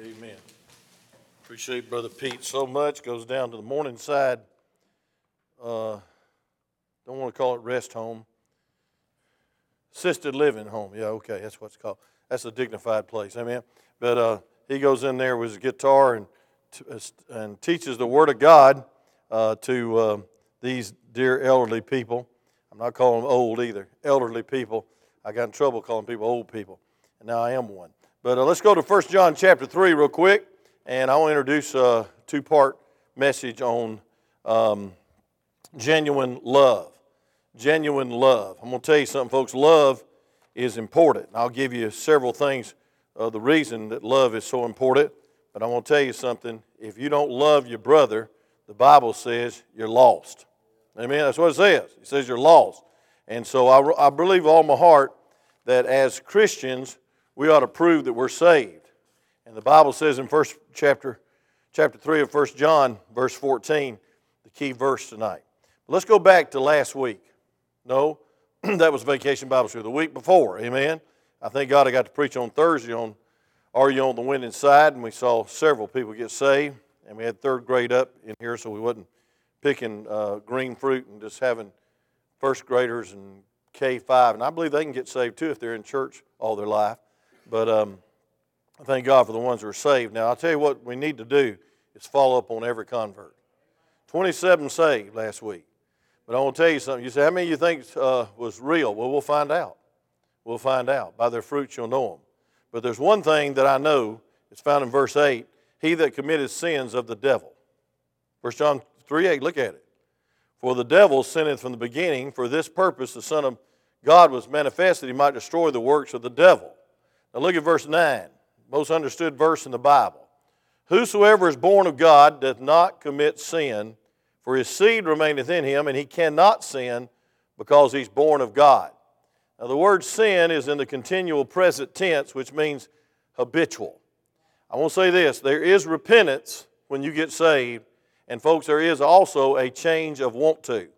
Amen. Appreciate Brother Pete so much. Goes down to the Morningside. Uh, don't want to call it rest home. Assisted living home. Yeah, okay, that's what it's called. That's a dignified place. Amen. But uh, he goes in there with his guitar and uh, and teaches the Word of God uh, to uh, these dear elderly people. I'm not calling them old either. Elderly people. I got in trouble calling people old people, and now I am one. But uh, let's go to 1 John chapter 3 real quick, and I want to introduce a two part message on um, genuine love. Genuine love. I'm going to tell you something, folks. Love is important. I'll give you several things of the reason that love is so important. But I'm going to tell you something. If you don't love your brother, the Bible says you're lost. Amen. That's what it says. It says you're lost. And so I, I believe all my heart that as Christians, we ought to prove that we're saved. And the Bible says in first chapter, chapter 3 of 1 John, verse 14, the key verse tonight. Let's go back to last week. No, that was Vacation Bible School. The week before, amen. I thank God I got to preach on Thursday on Are You on the Winning Side? And we saw several people get saved. And we had third grade up in here, so we wasn't picking uh, green fruit and just having first graders and K5. And I believe they can get saved too if they're in church all their life. But um, I thank God for the ones who are saved. Now, I'll tell you what we need to do is follow up on every convert. 27 saved last week. But I want to tell you something. You say, how many of you think uh, was real? Well, we'll find out. We'll find out. By their fruits you'll know them. But there's one thing that I know. It's found in verse 8. He that committed sins of the devil. 1 John 3 8, look at it. For the devil sinneth from the beginning. For this purpose the Son of God was manifested, he might destroy the works of the devil. Now look at verse 9, most understood verse in the Bible. Whosoever is born of God doth not commit sin, for his seed remaineth in him, and he cannot sin because he's born of God. Now, the word sin is in the continual present tense, which means habitual. I want to say this there is repentance when you get saved, and folks, there is also a change of want to.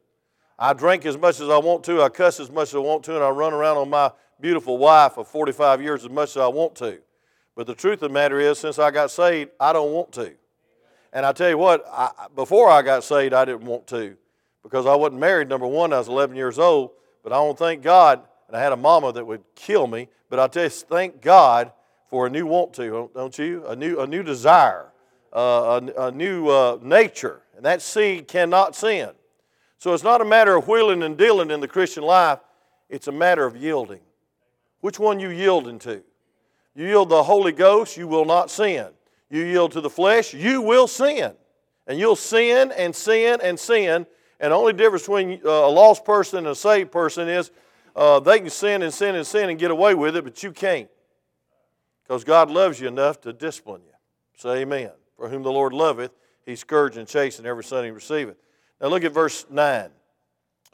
I drink as much as I want to, I cuss as much as I want to, and I run around on my beautiful wife of 45 years as much as I want to. But the truth of the matter is, since I got saved, I don't want to. And I tell you what, I, before I got saved, I didn't want to because I wasn't married. Number one, I was 11 years old. But I don't thank God, and I had a mama that would kill me. But I you, thank God for a new want to, don't you? A new, a new desire, uh, a, a, new uh, nature. And that seed cannot sin. So it's not a matter of wheeling and dealing in the Christian life, it's a matter of yielding. Which one you yielding to? You yield to the Holy Ghost, you will not sin. You yield to the flesh, you will sin. And you'll sin and sin and sin. And the only difference between uh, a lost person and a saved person is uh, they can sin and sin and sin and get away with it, but you can't. Because God loves you enough to discipline you. Say amen. For whom the Lord loveth, he scourge and chasten every son he receiveth. Now look at verse 9.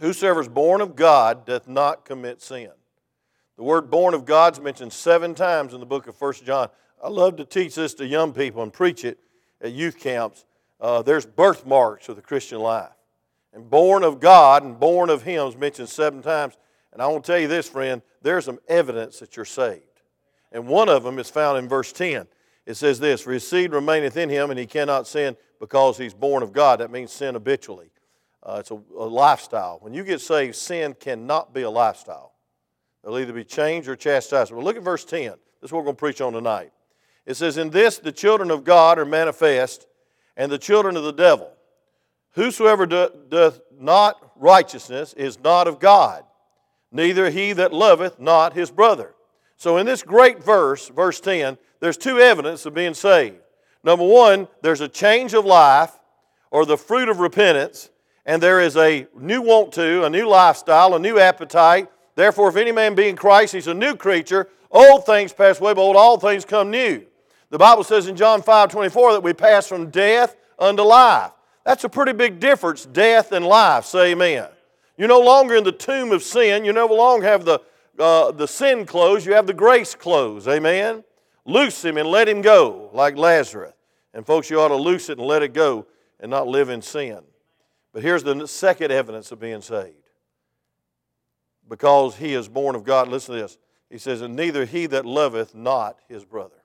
Whosoever is born of God doth not commit sin. The word born of God is mentioned seven times in the book of 1 John. I love to teach this to young people and preach it at youth camps. Uh, there's birthmarks of the Christian life. And born of God and born of Him is mentioned seven times. And I want to tell you this, friend, there's some evidence that you're saved. And one of them is found in verse 10. It says this For his seed remaineth in him, and he cannot sin because he's born of God. That means sin habitually. Uh, it's a, a lifestyle. When you get saved, sin cannot be a lifestyle. It'll either be changed or chastised. Well, look at verse 10. This is what we're going to preach on tonight. It says, In this the children of God are manifest, and the children of the devil. Whosoever doth not righteousness is not of God, neither he that loveth not his brother. So, in this great verse, verse 10, there's two evidence of being saved. Number one, there's a change of life or the fruit of repentance, and there is a new want to, a new lifestyle, a new appetite, Therefore, if any man be in Christ, he's a new creature. Old things pass away, behold, all things come new. The Bible says in John 5 24 that we pass from death unto life. That's a pretty big difference, death and life. Say amen. You're no longer in the tomb of sin. You no longer have the, uh, the sin clothes. You have the grace clothes. Amen. Loose him and let him go, like Lazarus. And folks, you ought to loose it and let it go and not live in sin. But here's the second evidence of being saved because he is born of God. Listen to this. He says, And neither he that loveth not his brother.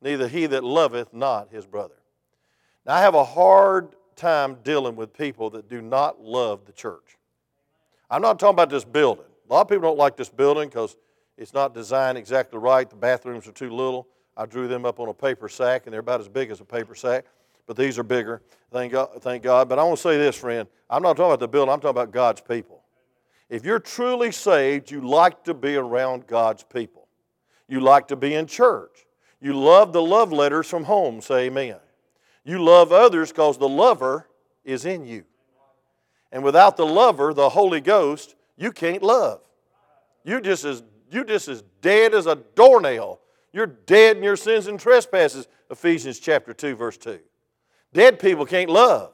neither he that loveth not his brother. Now, I have a hard time dealing with people that do not love the church. I'm not talking about this building. A lot of people don't like this building because it's not designed exactly right. The bathrooms are too little. I drew them up on a paper sack, and they're about as big as a paper sack, but these are bigger. Thank God. Thank God. But I want to say this, friend. I'm not talking about the building, I'm talking about God's people. If you're truly saved, you like to be around God's people. You like to be in church. You love the love letters from home. Say amen. You love others because the lover is in you. And without the lover, the Holy Ghost, you can't love. You're just as, you're just as dead as a doornail. You're dead in your sins and trespasses. Ephesians chapter 2, verse 2. Dead people can't love.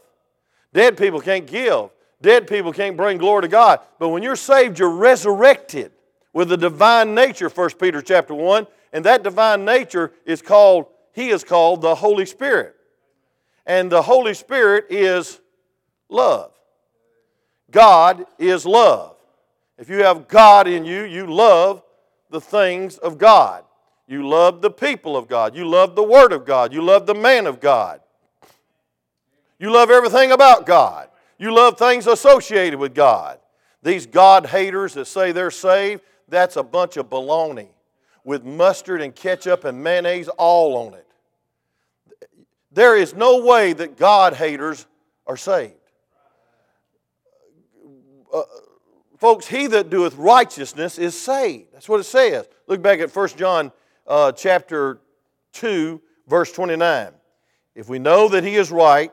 Dead people can't give. Dead people can't bring glory to God. But when you're saved, you're resurrected with the divine nature, 1 Peter chapter 1. And that divine nature is called, he is called the Holy Spirit. And the Holy Spirit is love. God is love. If you have God in you, you love the things of God. You love the people of God. You love the Word of God. You love the man of God. You love everything about God. You love things associated with God. These God haters that say they're saved, that's a bunch of baloney with mustard and ketchup and mayonnaise all on it. There is no way that God haters are saved. Uh, folks, he that doeth righteousness is saved. That's what it says. Look back at 1 John uh, chapter 2, verse 29. If we know that he is right,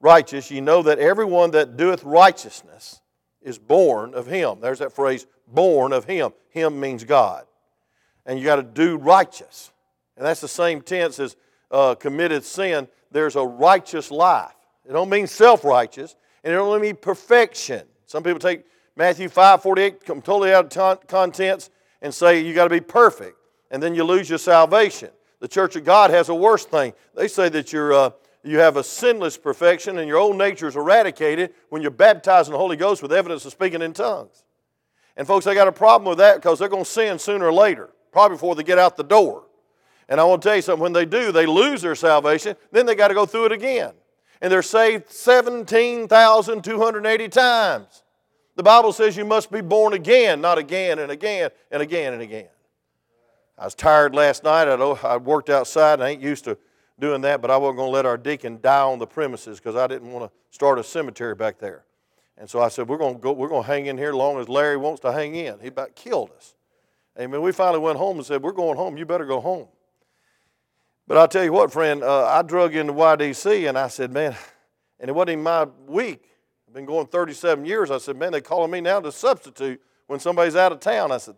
righteous, ye know that everyone that doeth righteousness is born of him. There's that phrase, born of him. Him means God. And you got to do righteous. And that's the same tense as uh, committed sin. There's a righteous life. It don't mean self-righteous, and it don't mean perfection. Some people take Matthew 5, 48 come totally out of contents and say you got to be perfect, and then you lose your salvation. The Church of God has a worse thing. They say that you're, uh, you have a sinless perfection and your old nature is eradicated when you're baptized in the Holy Ghost with evidence of speaking in tongues. And folks, they got a problem with that because they're going to sin sooner or later, probably before they get out the door. And I want to tell you something, when they do, they lose their salvation, then they got to go through it again. And they're saved 17,280 times. The Bible says you must be born again, not again and again and again and again. I was tired last night. I worked outside. And I ain't used to doing that, but I wasn't going to let our deacon die on the premises because I didn't want to start a cemetery back there. And so I said, we're going to go, we're going to hang in here as long as Larry wants to hang in. He about killed us. Amen. We finally went home and said, we're going home. You better go home. But I'll tell you what, friend, uh, I drug into YDC and I said, man, and it wasn't even my week. I've been going 37 years. I said, man, they're calling me now to substitute when somebody's out of town. I said,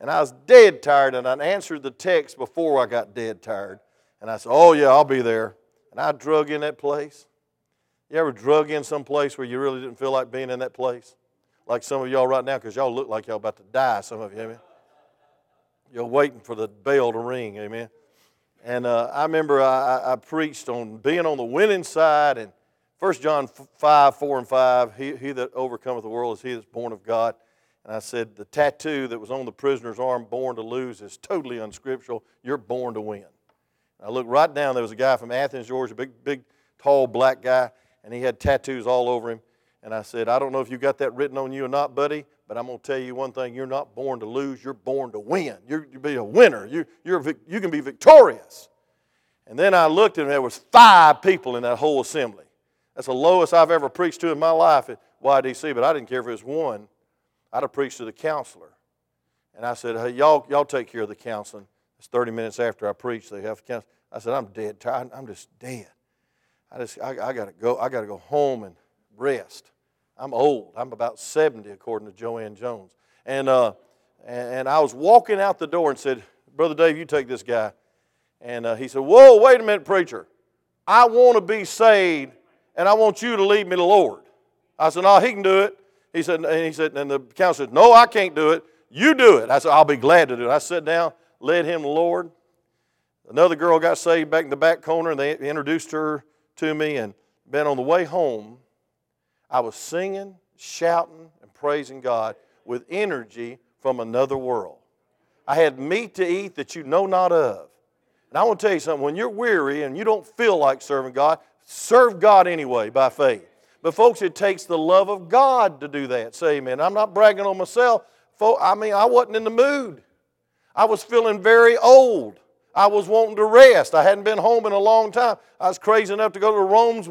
and I was dead tired, and I answered the text before I got dead tired. And I said, oh, yeah, I'll be there. And I drug in that place. You ever drug in some place where you really didn't feel like being in that place? Like some of y'all right now, because y'all look like y'all about to die, some of you, amen? You're waiting for the bell to ring, amen? And uh, I remember I, I, preached on being on the winning side, and 1 John 5, 4 and 5, he, he that overcometh the world is he that's born of God. And I said, the tattoo that was on the prisoner's arm, born to lose, is totally unscriptural. You're born to win. I looked right down, there was a guy from Athens, Georgia, big, big, tall black guy, and he had tattoos all over him. And I said, I don't know if you got that written on you or not, buddy, but I'm going to tell you one thing. You're not born to lose, you're born to win. You're, you be a winner. You, you're, you can be victorious. And then I looked and there was five people in that whole assembly. That's the lowest I've ever preached to in my life at YDC, but I didn't care if it was one. I'd have preached to the counselor. And I said, hey, y'all, y'all take care of the counseling. It's 30 minutes after I preached. They have counseling. I said, I'm dead tired. I'm just dead. I just, I, I got to go. I got to go home and rest. I'm old. I'm about 70, according to Joanne Jones. And, uh, and I was walking out the door and said, Brother Dave, you take this guy. And uh, he said, Whoa, wait a minute, preacher. I want to be saved, and I want you to lead me to the Lord. I said, No, he can do it. He said, and he said, and the counselor said, No, I can't do it. You do it. I said, I'll be glad to do it. I sat down, led him to the Lord. Another girl got saved back in the back corner, and they introduced her to me. And been on the way home, I was singing, shouting, and praising God with energy from another world. I had meat to eat that you know not of. And I want to tell you something when you're weary and you don't feel like serving God, serve God anyway by faith. But, folks, it takes the love of God to do that. Say amen. I'm not bragging on myself. I mean, I wasn't in the mood. I was feeling very old. I was wanting to rest. I hadn't been home in a long time. I was crazy enough to go to Rome's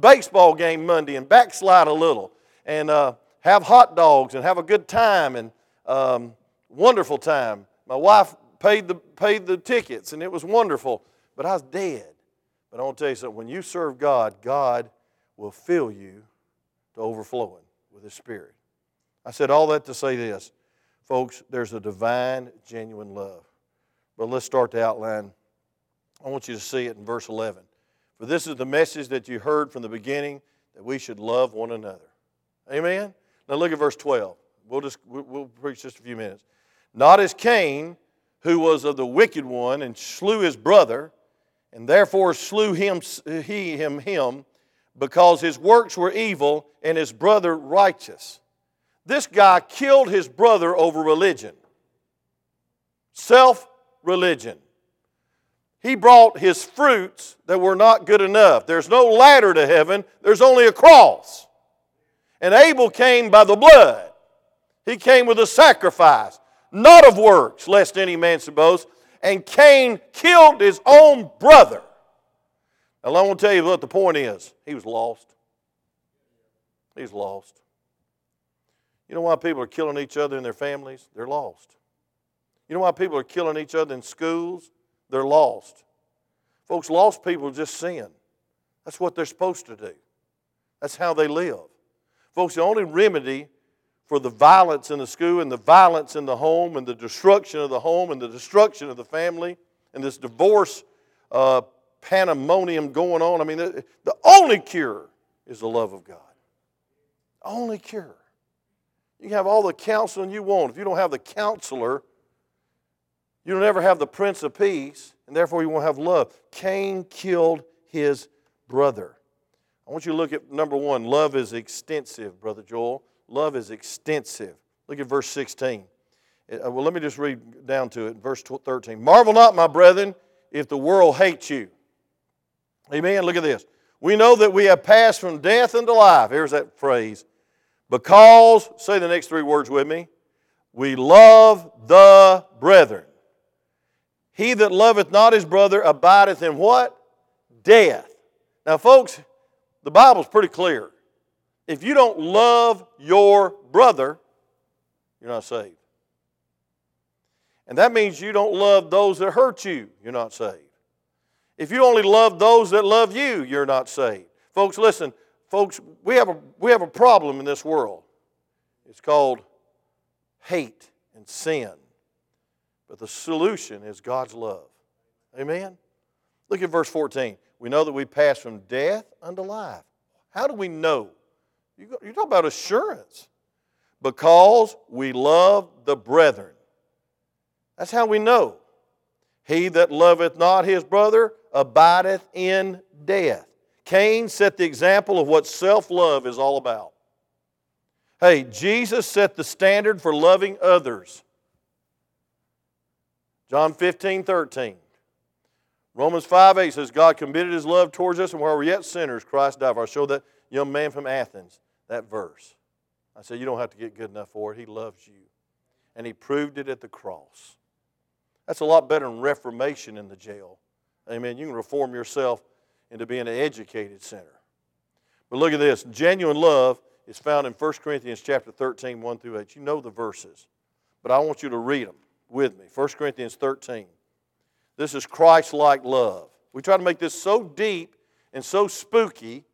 baseball game Monday and backslide a little and uh, have hot dogs and have a good time and um, wonderful time. My wife paid the, paid the tickets and it was wonderful, but I was dead. But I want to tell you something when you serve God, God will fill you to overflowing with His Spirit. I said all that to say this. Folks, there's a divine, genuine love. But let's start the outline. I want you to see it in verse 11. For this is the message that you heard from the beginning that we should love one another. Amen? Now look at verse 12. We'll just we'll preach just a few minutes. Not as Cain, who was of the wicked one and slew his brother, and therefore slew him he him him, because his works were evil and his brother righteous. This guy killed his brother over religion. Self religion. He brought his fruits that were not good enough. There's no ladder to heaven, there's only a cross. And Abel came by the blood. He came with a sacrifice, not of works, lest any man should boast. And Cain killed his own brother. Now, I want to tell you what the point is. He was lost. He's lost. You know why people are killing each other in their families? They're lost. You know why people are killing each other in schools? They're lost. Folks, lost people just sin. That's what they're supposed to do. That's how they live. Folks, the only remedy for the violence in the school and the violence in the home and the destruction of the home and the destruction of the family and this divorce uh, pandemonium going on, I mean, the, the only cure is the love of God. Only cure. You can have all the counseling you want. If you don't have the counselor, you don't ever have the Prince of Peace, and therefore you won't have love. Cain killed his brother. I want you to look at number one love is extensive, Brother Joel. Love is extensive. Look at verse 16. Uh, well, let me just read down to it. Verse 13. Marvel not, my brethren, if the world hates you. Amen. Look at this. We know that we have passed from death unto life. Here's that phrase. Because, say the next three words with me, we love the brethren. He that loveth not his brother abideth in what? Death. Now, folks, the Bible's pretty clear. If you don't love your brother, you're not saved. And that means you don't love those that hurt you, you're not saved. If you only love those that love you, you're not saved. Folks, listen, folks, we have a, we have a problem in this world. It's called hate and sin. But the solution is God's love. Amen? Look at verse 14. We know that we pass from death unto life. How do we know? You, you talk about assurance. Because we love the brethren. That's how we know. He that loveth not his brother abideth in death. Cain set the example of what self love is all about. Hey, Jesus set the standard for loving others. John 15, 13. Romans 5, 8 says, God committed his love towards us, and while we're yet sinners, Christ died for us. I showed that young man from Athens that verse. I said, You don't have to get good enough for it. He loves you. And he proved it at the cross. That's a lot better than reformation in the jail. Amen. You can reform yourself into being an educated sinner. But look at this. Genuine love is found in 1 Corinthians chapter 13, 1 through 8. You know the verses, but I want you to read them with me. 1 Corinthians 13. This is Christ like love. We try to make this so deep and so spooky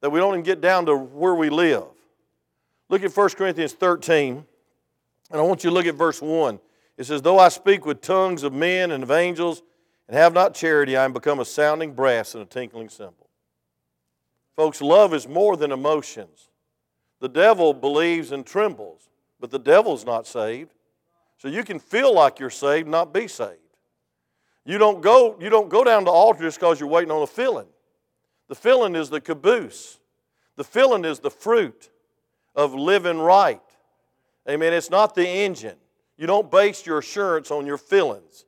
that we don't even get down to where we live. Look at 1 Corinthians 13, and I want you to look at verse 1. It says, Though I speak with tongues of men and of angels and have not charity, I am become a sounding brass and a tinkling cymbal. Folks, love is more than emotions. The devil believes and trembles, but the devil's not saved. So you can feel like you're saved, not be saved. You don't go, you don't go down to altar just because you're waiting on a filling. The filling is the caboose. The filling is the fruit of living right. Amen. It's not the engine. You don't base your assurance on your fillings.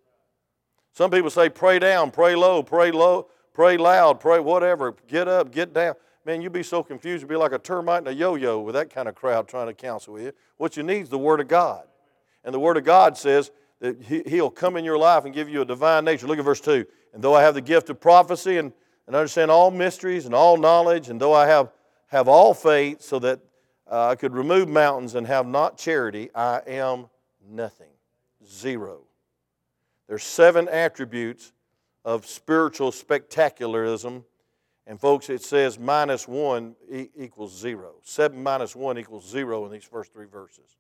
Some people say pray down, pray low, pray low, pray loud, pray whatever, get up, get down. Man, you'd be so confused. You'd be like a termite and a yo yo with that kind of crowd trying to counsel with you. What you need is the Word of God. And the Word of God says that He'll come in your life and give you a divine nature. Look at verse 2. And though I have the gift of prophecy and, and understand all mysteries and all knowledge, and though I have, have all faith so that uh, I could remove mountains and have not charity, I am nothing. Zero. There's seven attributes of spiritual spectacularism. And folks, it says minus one equals zero. Seven minus one equals zero in these first three verses.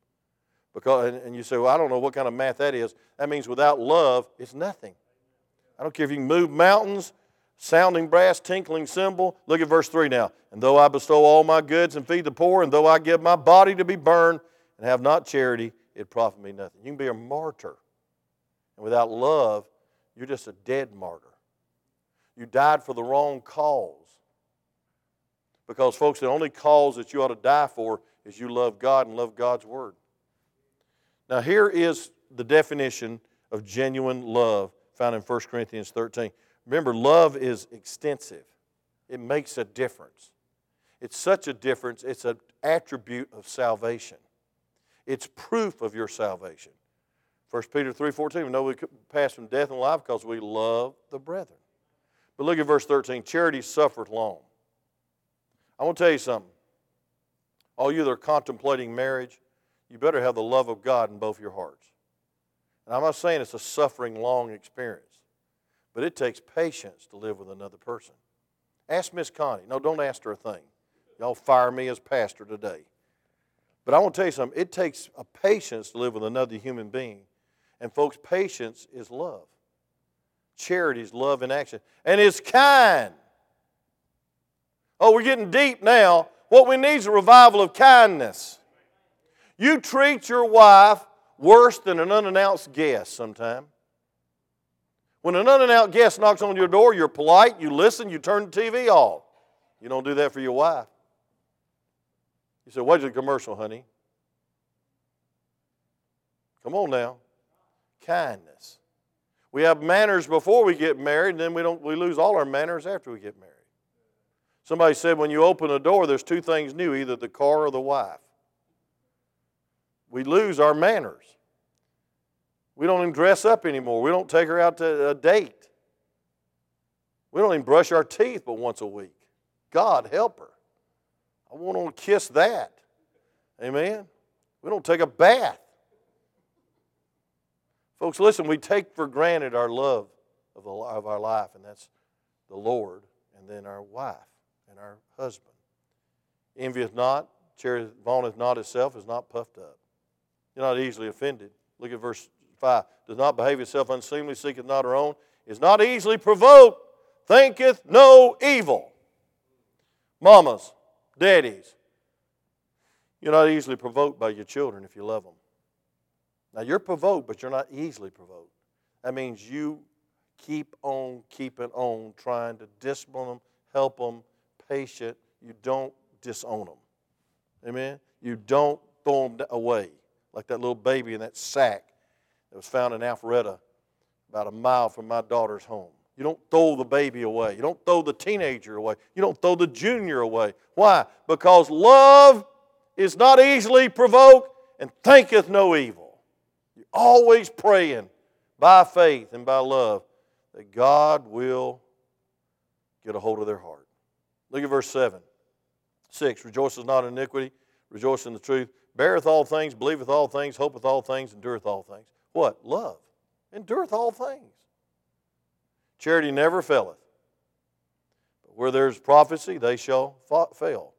Because, and you say, well, I don't know what kind of math that is. That means without love, it's nothing. I don't care if you can move mountains, sounding brass, tinkling cymbal. Look at verse 3 now. And though I bestow all my goods and feed the poor, and though I give my body to be burned and have not charity, it profit me nothing. You can be a martyr and without love, you're just a dead martyr. You died for the wrong cause. Because, folks, the only cause that you ought to die for is you love God and love God's Word. Now, here is the definition of genuine love found in 1 Corinthians 13. Remember, love is extensive, it makes a difference. It's such a difference, it's an attribute of salvation, it's proof of your salvation. 1 Peter 3.14, we know we pass from death and life because we love the brethren. But look at verse 13. Charity suffereth long. I want to tell you something. All you that are contemplating marriage, you better have the love of God in both your hearts. And I'm not saying it's a suffering long experience, but it takes patience to live with another person. Ask Miss Connie. No, don't ask her a thing. Y'all fire me as pastor today. But I want to tell you something. It takes a patience to live with another human being and folks, patience is love. Charity is love in action. And it's kind. Oh, we're getting deep now. What we need is a revival of kindness. You treat your wife worse than an unannounced guest sometime. When an unannounced guest knocks on your door, you're polite, you listen, you turn the TV off. You don't do that for your wife. You say, What's the commercial, honey? Come on now kindness. We have manners before we get married, and then we, don't, we lose all our manners after we get married. Somebody said when you open a door, there's two things new either the car or the wife. We lose our manners. We don't even dress up anymore. We don't take her out to a date. We don't even brush our teeth but once a week. God help her. I want to kiss that. Amen. We don't take a bath. Folks, listen, we take for granted our love of, the, of our life, and that's the Lord, and then our wife and our husband. Envieth not, vaunteth not itself, is not puffed up. You're not easily offended. Look at verse 5. Does not behave itself unseemly, seeketh not her own, is not easily provoked, thinketh no evil. Mamas, daddies, you're not easily provoked by your children if you love them. Now you're provoked, but you're not easily provoked. That means you keep on keeping on, trying to discipline them, help them, patient. You don't disown them. Amen? You don't throw them away like that little baby in that sack that was found in Alpharetta about a mile from my daughter's home. You don't throw the baby away. You don't throw the teenager away. You don't throw the junior away. Why? Because love is not easily provoked and thinketh no evil You're always praying by faith and by love that God will get a hold of their heart. Look at verse 7. 6. Rejoices not in iniquity, rejoice in the truth, beareth all things, believeth all things, hopeth all things, endureth all things. What? Love. Endureth all things. Charity never faileth. But where there's prophecy, they shall fail.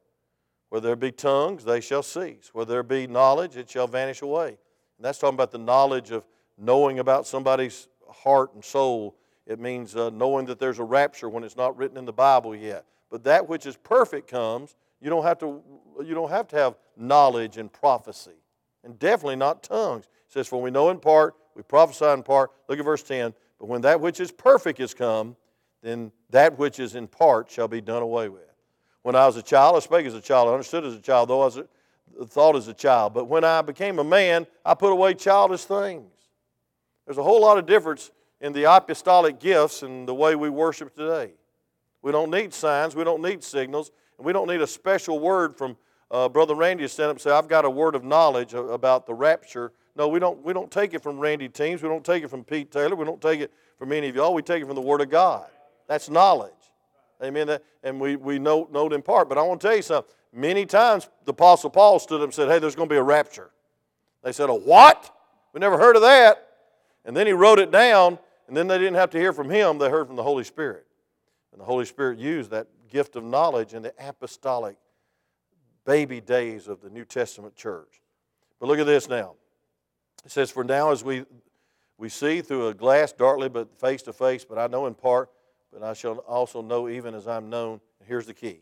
Where there be tongues, they shall cease. Where there be knowledge, it shall vanish away. And that's talking about the knowledge of knowing about somebody's heart and soul. It means uh, knowing that there's a rapture when it's not written in the Bible yet. But that which is perfect comes. You don't have to, you don't have, to have knowledge and prophecy. And definitely not tongues. Says, For we know in part, we prophesy in part. Look at verse 10. But when that which is perfect is come, then that which is in part shall be done away with. When I was a child, I spake as a child, I understood as a child, though I was thought as a child. But when I became a man, I put away childish things. There's a whole lot of difference in the apostolic gifts and the way we worship today. We don't need signs, we don't need signals, and we don't need a special word from uh, Brother Randy to stand up and say, I've got a word of knowledge about the rapture. No, we don't, we don't take it from Randy Teams, we don't take it from Pete Taylor, we don't take it from any of y'all, we take it from the Word of God. That's knowledge. Amen. And we, we know, know it in part. But I want to tell you something. Many times the Apostle Paul stood up and said, Hey, there's going to be a rapture. They said, A what? We never heard of that. And then he wrote it down, and then they didn't have to hear from him, they heard from the Holy Spirit. And the Holy Spirit used that gift of knowledge in the apostolic baby days of the New Testament church. But look at this now. It says, For now as we, we see through a glass darkly, but face to face, but I know in part, but I shall also know even as I'm known. Here's the key.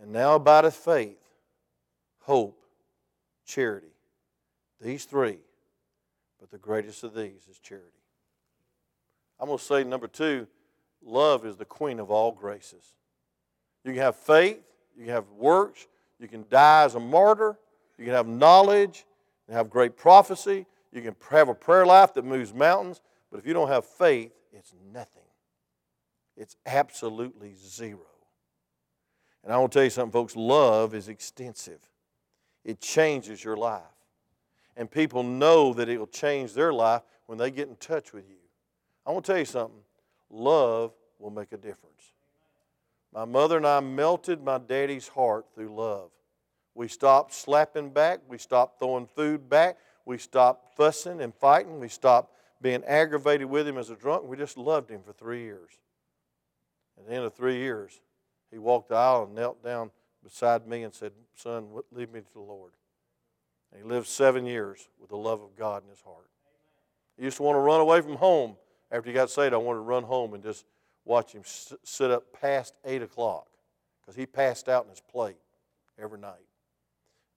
And now abideth faith, hope, charity. These three, but the greatest of these is charity. I'm going to say number two, love is the queen of all graces. You can have faith, you can have works, you can die as a martyr, you can have knowledge, you have great prophecy, you can have a prayer life that moves mountains, but if you don't have faith, it's nothing. It's absolutely zero. And I want to tell you something, folks love is extensive, it changes your life. And people know that it will change their life when they get in touch with you. I want to tell you something love will make a difference. My mother and I melted my daddy's heart through love. We stopped slapping back, we stopped throwing food back, we stopped fussing and fighting, we stopped being aggravated with him as a drunk. We just loved him for three years. At the end of three years, he walked the aisle and knelt down beside me and said, Son, leave me to the Lord. And he lived seven years with the love of God in his heart. He used to want to run away from home. After he got saved, I wanted to run home and just watch him sit up past 8 o'clock because he passed out in his plate every night.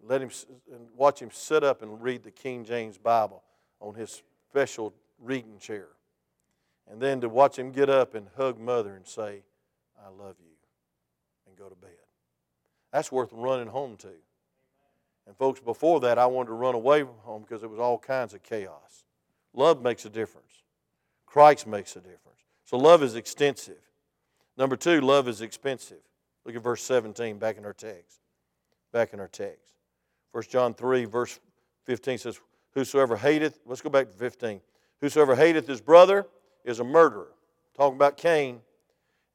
Let him watch him sit up and read the King James Bible on his special reading chair. And then to watch him get up and hug mother and say, I love you, and go to bed. That's worth running home to. And folks, before that, I wanted to run away from home because there was all kinds of chaos. Love makes a difference. Christ makes a difference. So love is extensive. Number two, love is expensive. Look at verse 17 back in our text. Back in our text. 1 John 3, verse 15 says, Whosoever hateth, let's go back to 15. Whosoever hateth his brother is a murderer. Talking about Cain.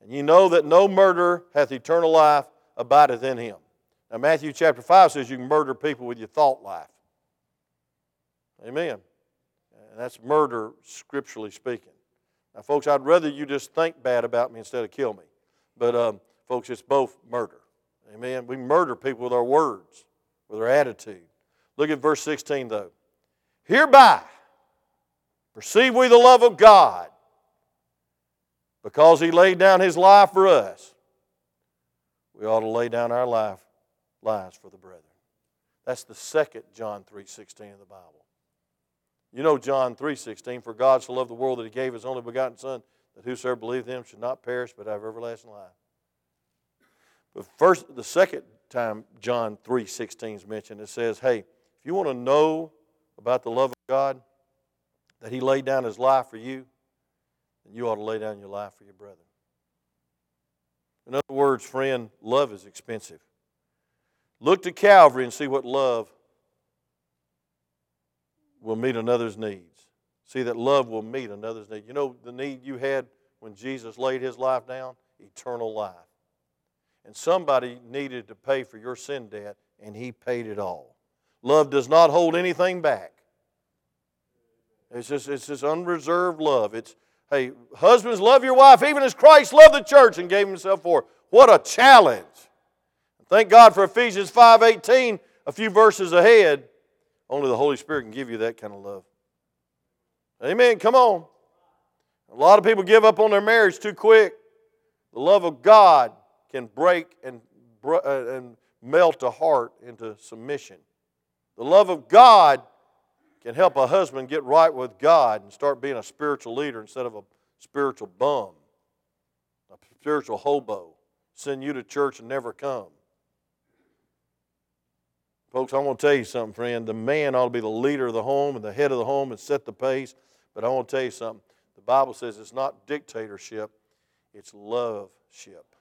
And you know that no murderer hath eternal life abideth in him. Now, Matthew chapter 5 says you can murder people with your thought life. Amen. And that's murder, scripturally speaking. Now, folks, I'd rather you just think bad about me instead of kill me. But, um, folks, it's both murder. Amen. We murder people with our words, with our attitude. Look at verse 16, though. Hereby perceive we the love of God because he laid down his life for us. We ought to lay down our life lives for the brethren. That's the second John 3:16 of the Bible. You know John 3:16, for God so loved the world that he gave his only begotten son that whosoever believeth him should not perish but have everlasting life. But first the second time John 3:16 is mentioned, it says, "Hey, if you want to know about the love of God, that he laid down his life for you, then you ought to lay down your life for your brother." In other words, friend, love is expensive. Look to Calvary and see what love will meet another's needs. See that love will meet another's need. You know the need you had when Jesus laid his life down? Eternal life. And somebody needed to pay for your sin debt, and he paid it all. Love does not hold anything back. It's just, it's just unreserved love. It's, hey, husbands, love your wife, even as Christ loved the church and gave himself for her. What a challenge. Thank God for Ephesians 5:18, a few verses ahead. Only the Holy Spirit can give you that kind of love. Amen. Come on. A lot of people give up on their marriage too quick. The love of God can break and, uh, and melt a heart into submission. The love of God can help a husband get right with God and start being a spiritual leader instead of a spiritual bum, a spiritual hobo, send you to church and never come. Folks, I want to tell you something, friend. The man ought to be the leader of the home and the head of the home and set the pace. But I want to tell you something. The Bible says it's not dictatorship, it's love ship.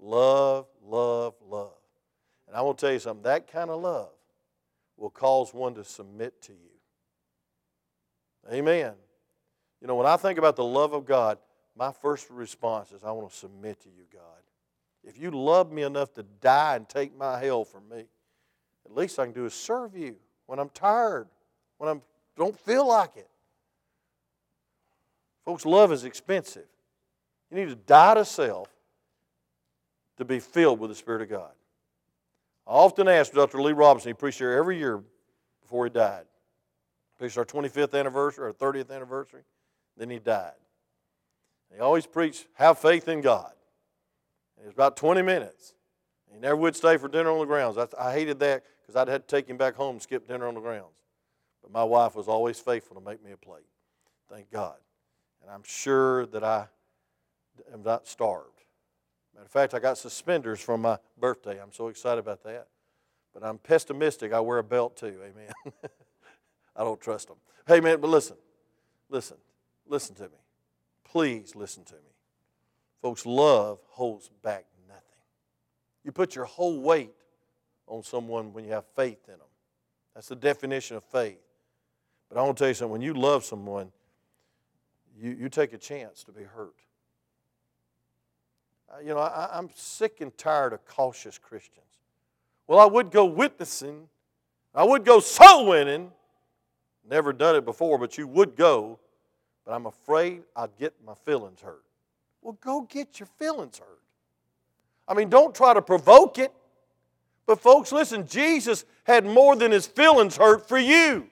Love, love, love. And I want to tell you something that kind of love will cause one to submit to you. Amen. You know, when I think about the love of God, my first response is, I want to submit to you, God. If you love me enough to die and take my hell from me, at least I can do is serve you when I'm tired, when I don't feel like it. Folks, love is expensive. You need to die to self to be filled with the Spirit of God. I often ask Dr. Lee Roberson, he preached here every year before he died. Preached our 25th anniversary, our 30th anniversary, then he died. He always preached, have faith in God. it was about 20 minutes. He never would stay for dinner on the grounds. I, I hated that because I'd had to take him back home and skip dinner on the grounds. But my wife was always faithful to make me a plate. Thank God. And I'm sure that I am not starved. Matter of fact, I got suspenders for my birthday. I'm so excited about that. But I'm pessimistic. I wear a belt too. Amen. I don't trust them. Hey, man, but listen, listen, listen to me. Please listen to me. Folks, love holds back nothing. You put your whole weight on someone when you have faith in them. That's the definition of faith. But I want to tell you something when you love someone, you, you take a chance to be hurt. Uh, you know, I, I'm sick and tired of cautious Christians. Well, I would go witnessing, I would go soul winning. Never done it before, but you would go, but I'm afraid I'd get my feelings hurt. Well, go get your feelings hurt. I mean, don't try to provoke it. But, folks, listen, Jesus had more than his feelings hurt for you.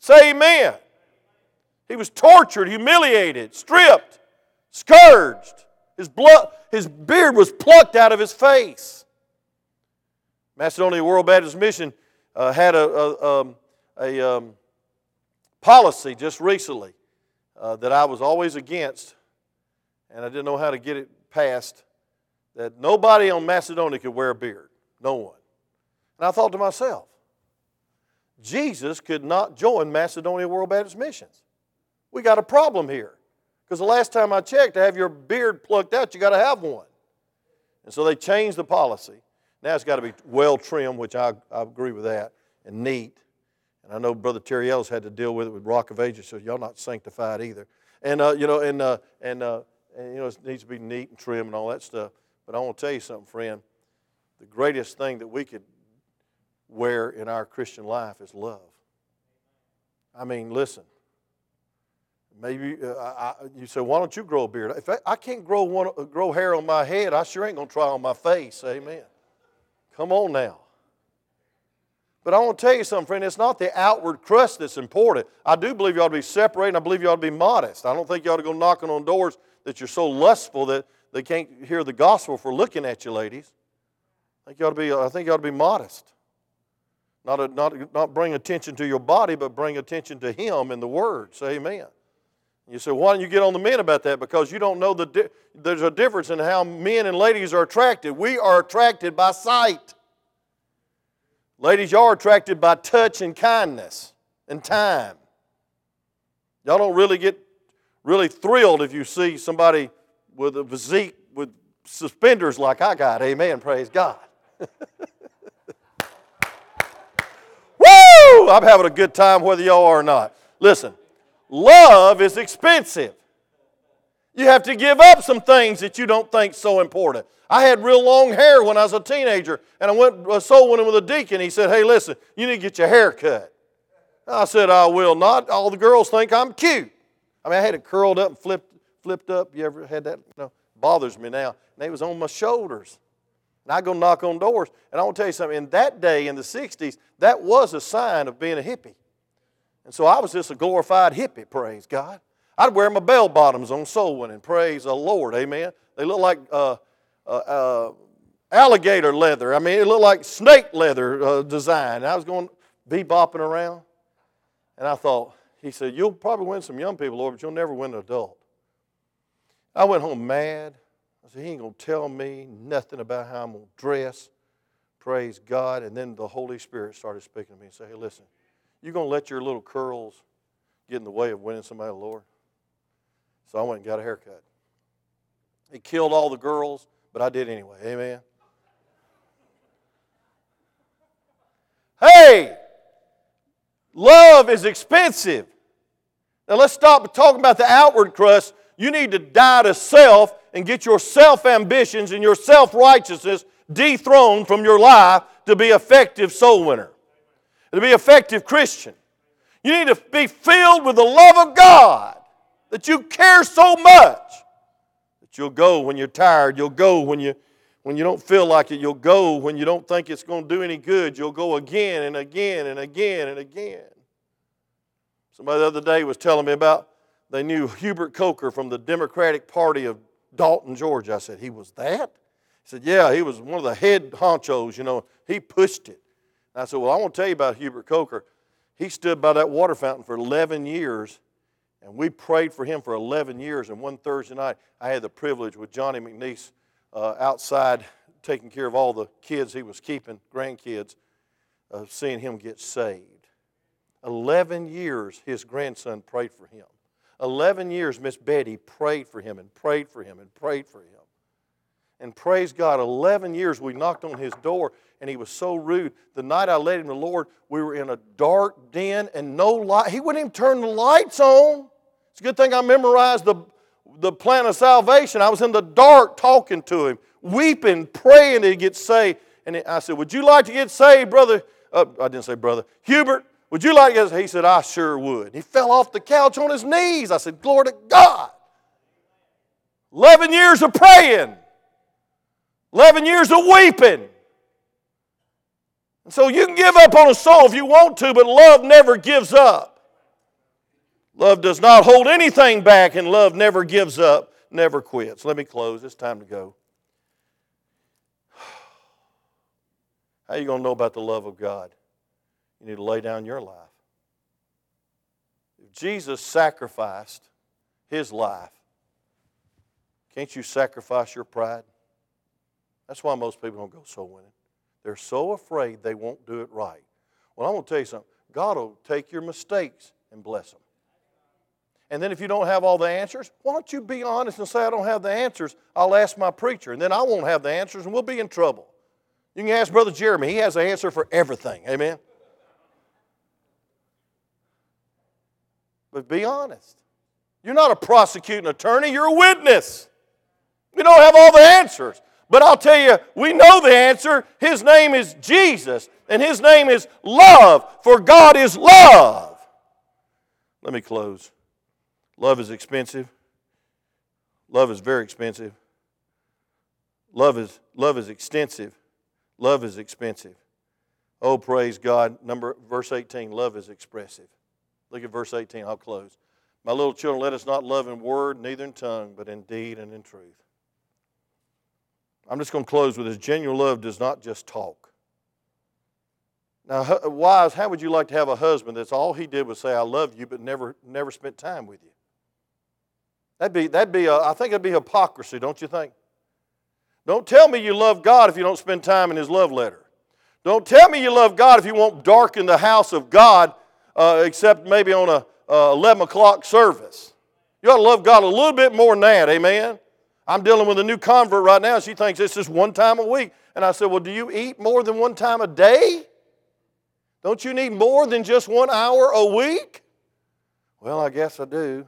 Say amen. He was tortured, humiliated, stripped, scourged. His, blood, his beard was plucked out of his face. Macedonia World Baptist Mission uh, had a, a, um, a um, policy just recently uh, that I was always against, and I didn't know how to get it passed, that nobody on Macedonia could wear a beard. No one. And I thought to myself, Jesus could not join Macedonia World Baptist Missions. We got a problem here. Because the last time I checked, to have your beard plucked out, you got to have one. And so they changed the policy. Now it's got to be well trimmed, which I, I agree with that, and neat. And I know Brother Terry Ellis had to deal with it with Rock of Ages, so y'all not sanctified either. And uh, you know, and uh, and, uh, and you know, it needs to be neat and trim and all that stuff. But I want to tell you something, friend. The greatest thing that we could wear in our Christian life is love. I mean, listen. Maybe uh, I, you say, why don't you grow a beard? If I, I can't grow, one, uh, grow hair on my head, I sure ain't going to try on my face. Amen. Come on now. But I want to tell you something, friend. It's not the outward crust that's important. I do believe you ought to be separated, I believe you ought to be modest. I don't think you ought to go knocking on doors that you're so lustful that they can't hear the gospel for looking at you, ladies. I think you ought to be, I think you ought to be modest. Not, a, not, not bring attention to your body, but bring attention to Him in the Word. Say amen. You say, why don't you get on the men about that? Because you don't know the di- there's a difference in how men and ladies are attracted. We are attracted by sight. Ladies, y'all are attracted by touch and kindness and time. Y'all don't really get really thrilled if you see somebody with a physique with suspenders like I got. Amen. Praise God. Woo! I'm having a good time whether y'all are or not. Listen, Love is expensive. You have to give up some things that you don't think so important. I had real long hair when I was a teenager, and I went a soul winning with a deacon. He said, "Hey, listen, you need to get your hair cut." I said, "I will not." All the girls think I'm cute. I mean, I had it curled up and flipped, flipped up. You ever had that? Know, bothers me now. And it was on my shoulders. And I go knock on doors, and I want to tell you something. In that day, in the '60s, that was a sign of being a hippie. And so I was just a glorified hippie, praise God. I'd wear my bell bottoms on soul winning, praise the Lord, amen. They look like uh, uh, uh, alligator leather. I mean, it looked like snake leather uh, design. I was going be bopping around. And I thought, he said, You'll probably win some young people, Lord, but you'll never win an adult. I went home mad. I said, He ain't going to tell me nothing about how I'm going to dress. Praise God. And then the Holy Spirit started speaking to me and said, Hey, listen, you going to let your little curls get in the way of winning somebody, Lord? So I went and got a haircut. It killed all the girls, but I did anyway. Amen. Hey, love is expensive. Now let's stop talking about the outward crust. You need to die to self and get your self ambitions and your self righteousness dethroned from your life to be effective soul winner, to be effective Christian. You need to be filled with the love of God that you care so much that you'll go when you're tired, you'll go when you when you don't feel like it, you'll go when you don't think it's going to do any good, you'll go again and again and again and again. Somebody the other day was telling me about they knew Hubert Coker from the Democratic Party of Dalton, Georgia. I said, He was that? He said, Yeah, he was one of the head honchos, you know. He pushed it. And I said, Well, I want to tell you about Hubert Coker. He stood by that water fountain for 11 years, and we prayed for him for 11 years. And one Thursday night, I had the privilege with Johnny McNeese uh, outside taking care of all the kids he was keeping, grandkids, uh, seeing him get saved. 11 years his grandson prayed for him. 11 years, Miss Betty prayed for him and prayed for him and prayed for him. And praise God, 11 years we knocked on his door and he was so rude. The night I led him to the Lord, we were in a dark den and no light. He wouldn't even turn the lights on. It's a good thing I memorized the, the plan of salvation. I was in the dark talking to him, weeping, praying he get saved. And I said, Would you like to get saved, brother? Uh, I didn't say brother. Hubert, would you like this? He said, I sure would. He fell off the couch on his knees. I said, Glory to God. 11 years of praying, 11 years of weeping. And so you can give up on a soul if you want to, but love never gives up. Love does not hold anything back, and love never gives up, never quits. Let me close. It's time to go. How are you going to know about the love of God? You need to lay down your life. If Jesus sacrificed his life, can't you sacrifice your pride? That's why most people don't go soul winning. They're so afraid they won't do it right. Well, I'm going to tell you something. God will take your mistakes and bless them. And then if you don't have all the answers, why don't you be honest and say, I don't have the answers? I'll ask my preacher, and then I won't have the answers, and we'll be in trouble. You can ask Brother Jeremy. He has an answer for everything. Amen? But be honest. You're not a prosecuting attorney, you're a witness. You don't have all the answers. But I'll tell you, we know the answer. His name is Jesus, and His name is love, for God is love. Let me close. Love is expensive. Love is very expensive. Love is, love is extensive. Love is expensive. Oh, praise God. Number verse 18, love is expressive. Look at verse 18. I'll close. My little children, let us not love in word, neither in tongue, but in deed and in truth. I'm just going to close with this. Genuine love does not just talk. Now, wives, how would you like to have a husband that's all he did was say, I love you, but never, never spent time with you? That'd be, that'd be a, I think it'd be hypocrisy, don't you think? Don't tell me you love God if you don't spend time in His love letter. Don't tell me you love God if you won't darken the house of God uh, except maybe on a uh, 11 o'clock service. You ought to love God a little bit more than that, amen? I'm dealing with a new convert right now. She thinks it's just one time a week. And I said, Well, do you eat more than one time a day? Don't you need more than just one hour a week? Well, I guess I do.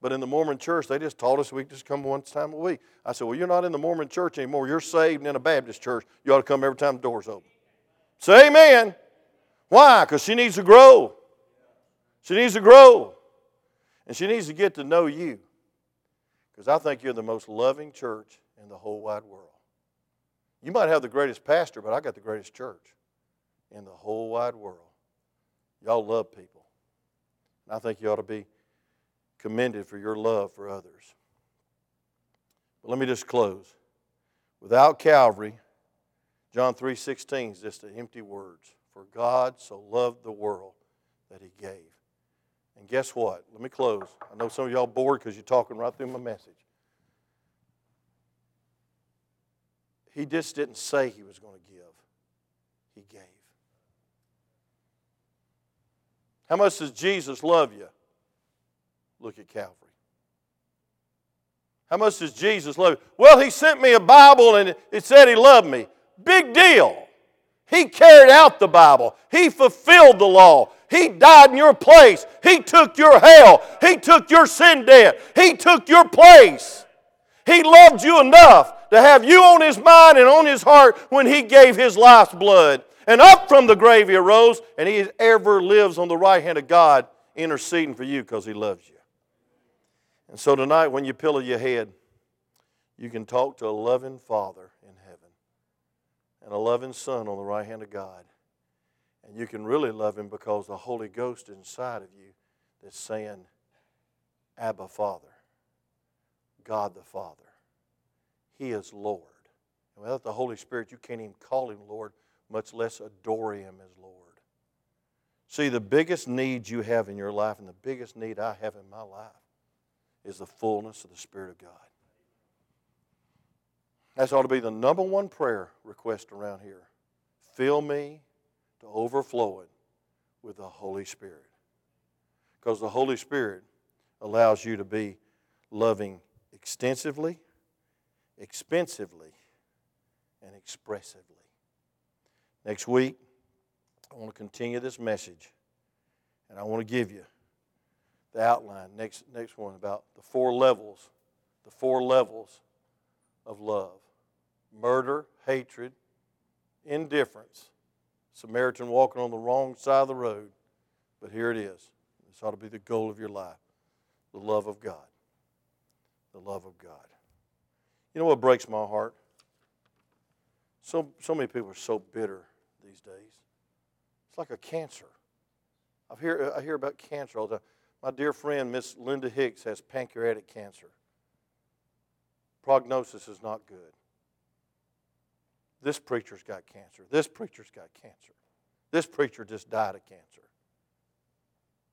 But in the Mormon church, they just taught us we just come one time a week. I said, Well, you're not in the Mormon church anymore. You're saved in a Baptist church. You ought to come every time the door's open. Say amen. Why? Because she needs to grow. She needs to grow. And she needs to get to know you. Because I think you're the most loving church in the whole wide world. You might have the greatest pastor, but I got the greatest church in the whole wide world. Y'all love people. And I think you ought to be commended for your love for others. But let me just close. Without Calvary, John 3:16 is just empty words. For God so loved the world that he gave. And guess what? Let me close. I know some of y'all bored because you're talking right through my message. He just didn't say he was going to give, he gave. How much does Jesus love you? Look at Calvary. How much does Jesus love you? Well, He sent me a Bible and it said He loved me. Big deal. He carried out the Bible, He fulfilled the law. He died in your place. He took your hell. He took your sin debt. He took your place. He loved you enough to have you on His mind and on His heart when He gave His life's blood. And up from the grave He arose, and He ever lives on the right hand of God interceding for you because He loves you. And so tonight, when you pillow your head, you can talk to a loving Father in heaven and a loving Son on the right hand of God. And you can really love Him because the Holy Ghost inside of you that's saying, Abba, Father, God the Father. He is Lord. And without the Holy Spirit, you can't even call Him Lord, much less adore Him as Lord. See, the biggest need you have in your life and the biggest need I have in my life is the fullness of the Spirit of God. That ought to be the number one prayer request around here. Fill me to overflowing with the Holy Spirit. Because the Holy Spirit allows you to be loving extensively, expensively, and expressively. Next week, I want to continue this message, and I want to give you the outline, next, next one, about the four levels, the four levels of love murder, hatred, indifference. Samaritan walking on the wrong side of the road, but here it is. This ought to be the goal of your life the love of God. The love of God. You know what breaks my heart? So, so many people are so bitter these days. It's like a cancer. I hear, I hear about cancer all the time. My dear friend, Miss Linda Hicks, has pancreatic cancer. Prognosis is not good. This preacher's got cancer. This preacher's got cancer. This preacher just died of cancer.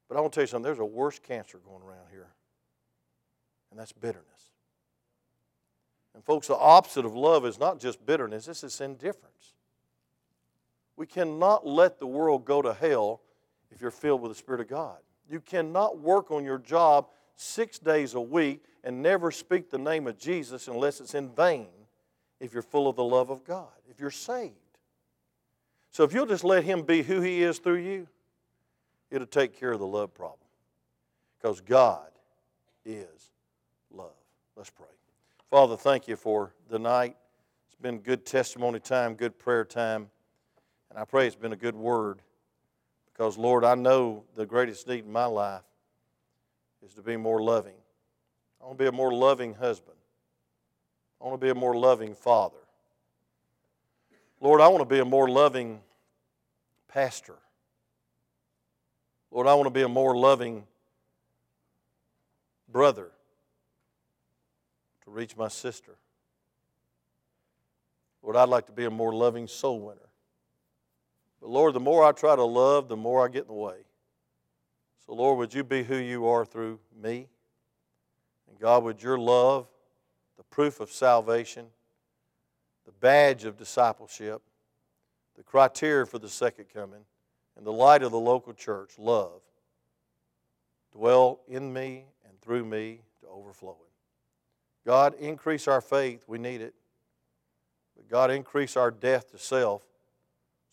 But I want to tell you something there's a worse cancer going around here, and that's bitterness. And, folks, the opposite of love is not just bitterness, this is indifference. We cannot let the world go to hell if you're filled with the Spirit of God. You cannot work on your job six days a week and never speak the name of Jesus unless it's in vain if you're full of the love of God, if you're saved. So if you'll just let Him be who He is through you, it'll take care of the love problem. Because God is love. Let's pray. Father, thank you for the night. It's been good testimony time, good prayer time. And I pray it's been a good word because, Lord, I know the greatest need in my life is to be more loving. I want to be a more loving husband. I want to be a more loving father. Lord, I want to be a more loving pastor. Lord, I want to be a more loving brother to reach my sister. Lord, I'd like to be a more loving soul winner. But Lord, the more I try to love, the more I get in the way. So, Lord, would you be who you are through me? And God, would your love, the proof of salvation, the badge of discipleship, the criteria for the second coming, and the light of the local church, love, dwell in me and through me to overflowing. God, increase our faith. We need it. But God, increase our death to self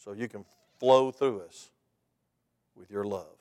so you can flow through us with your love.